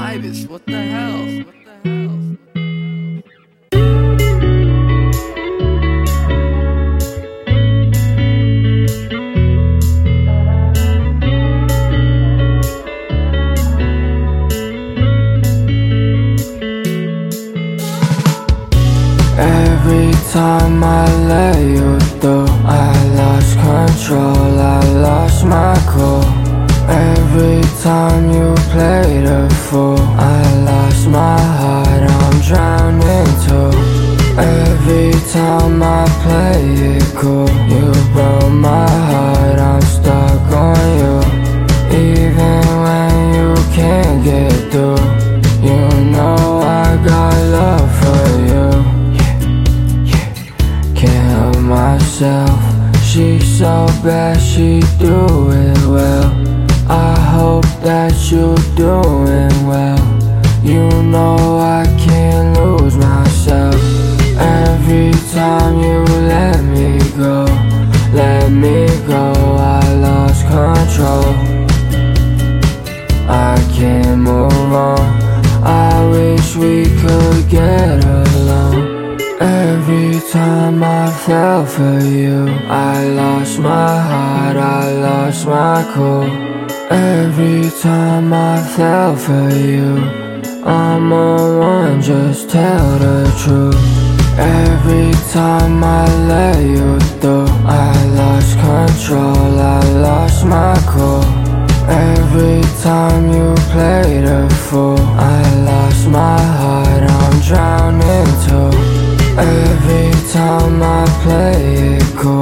Ibis, what the hell? What the hell? Every time I lay Every time you played a fool, I lost my heart, I'm drowning too. Every time I play it cool, you broke my heart, I'm stuck on you. Even when you can't get through, you know I got love for you. Can't help myself. She's so bad, she do it well. I hope that you're doing well. You know I can't lose myself. Every time you let me go, let me go, I lost control. I can't move on. I wish we could get along. Every time I fell for you, I lost my heart, I lost my cool. Every time I fell for you, I'm on one, just tell the truth. Every time I let you through, I lost control, I lost my cool. Every time you played a fool, I lost my heart, I'm drowning too. Every time I play it cool,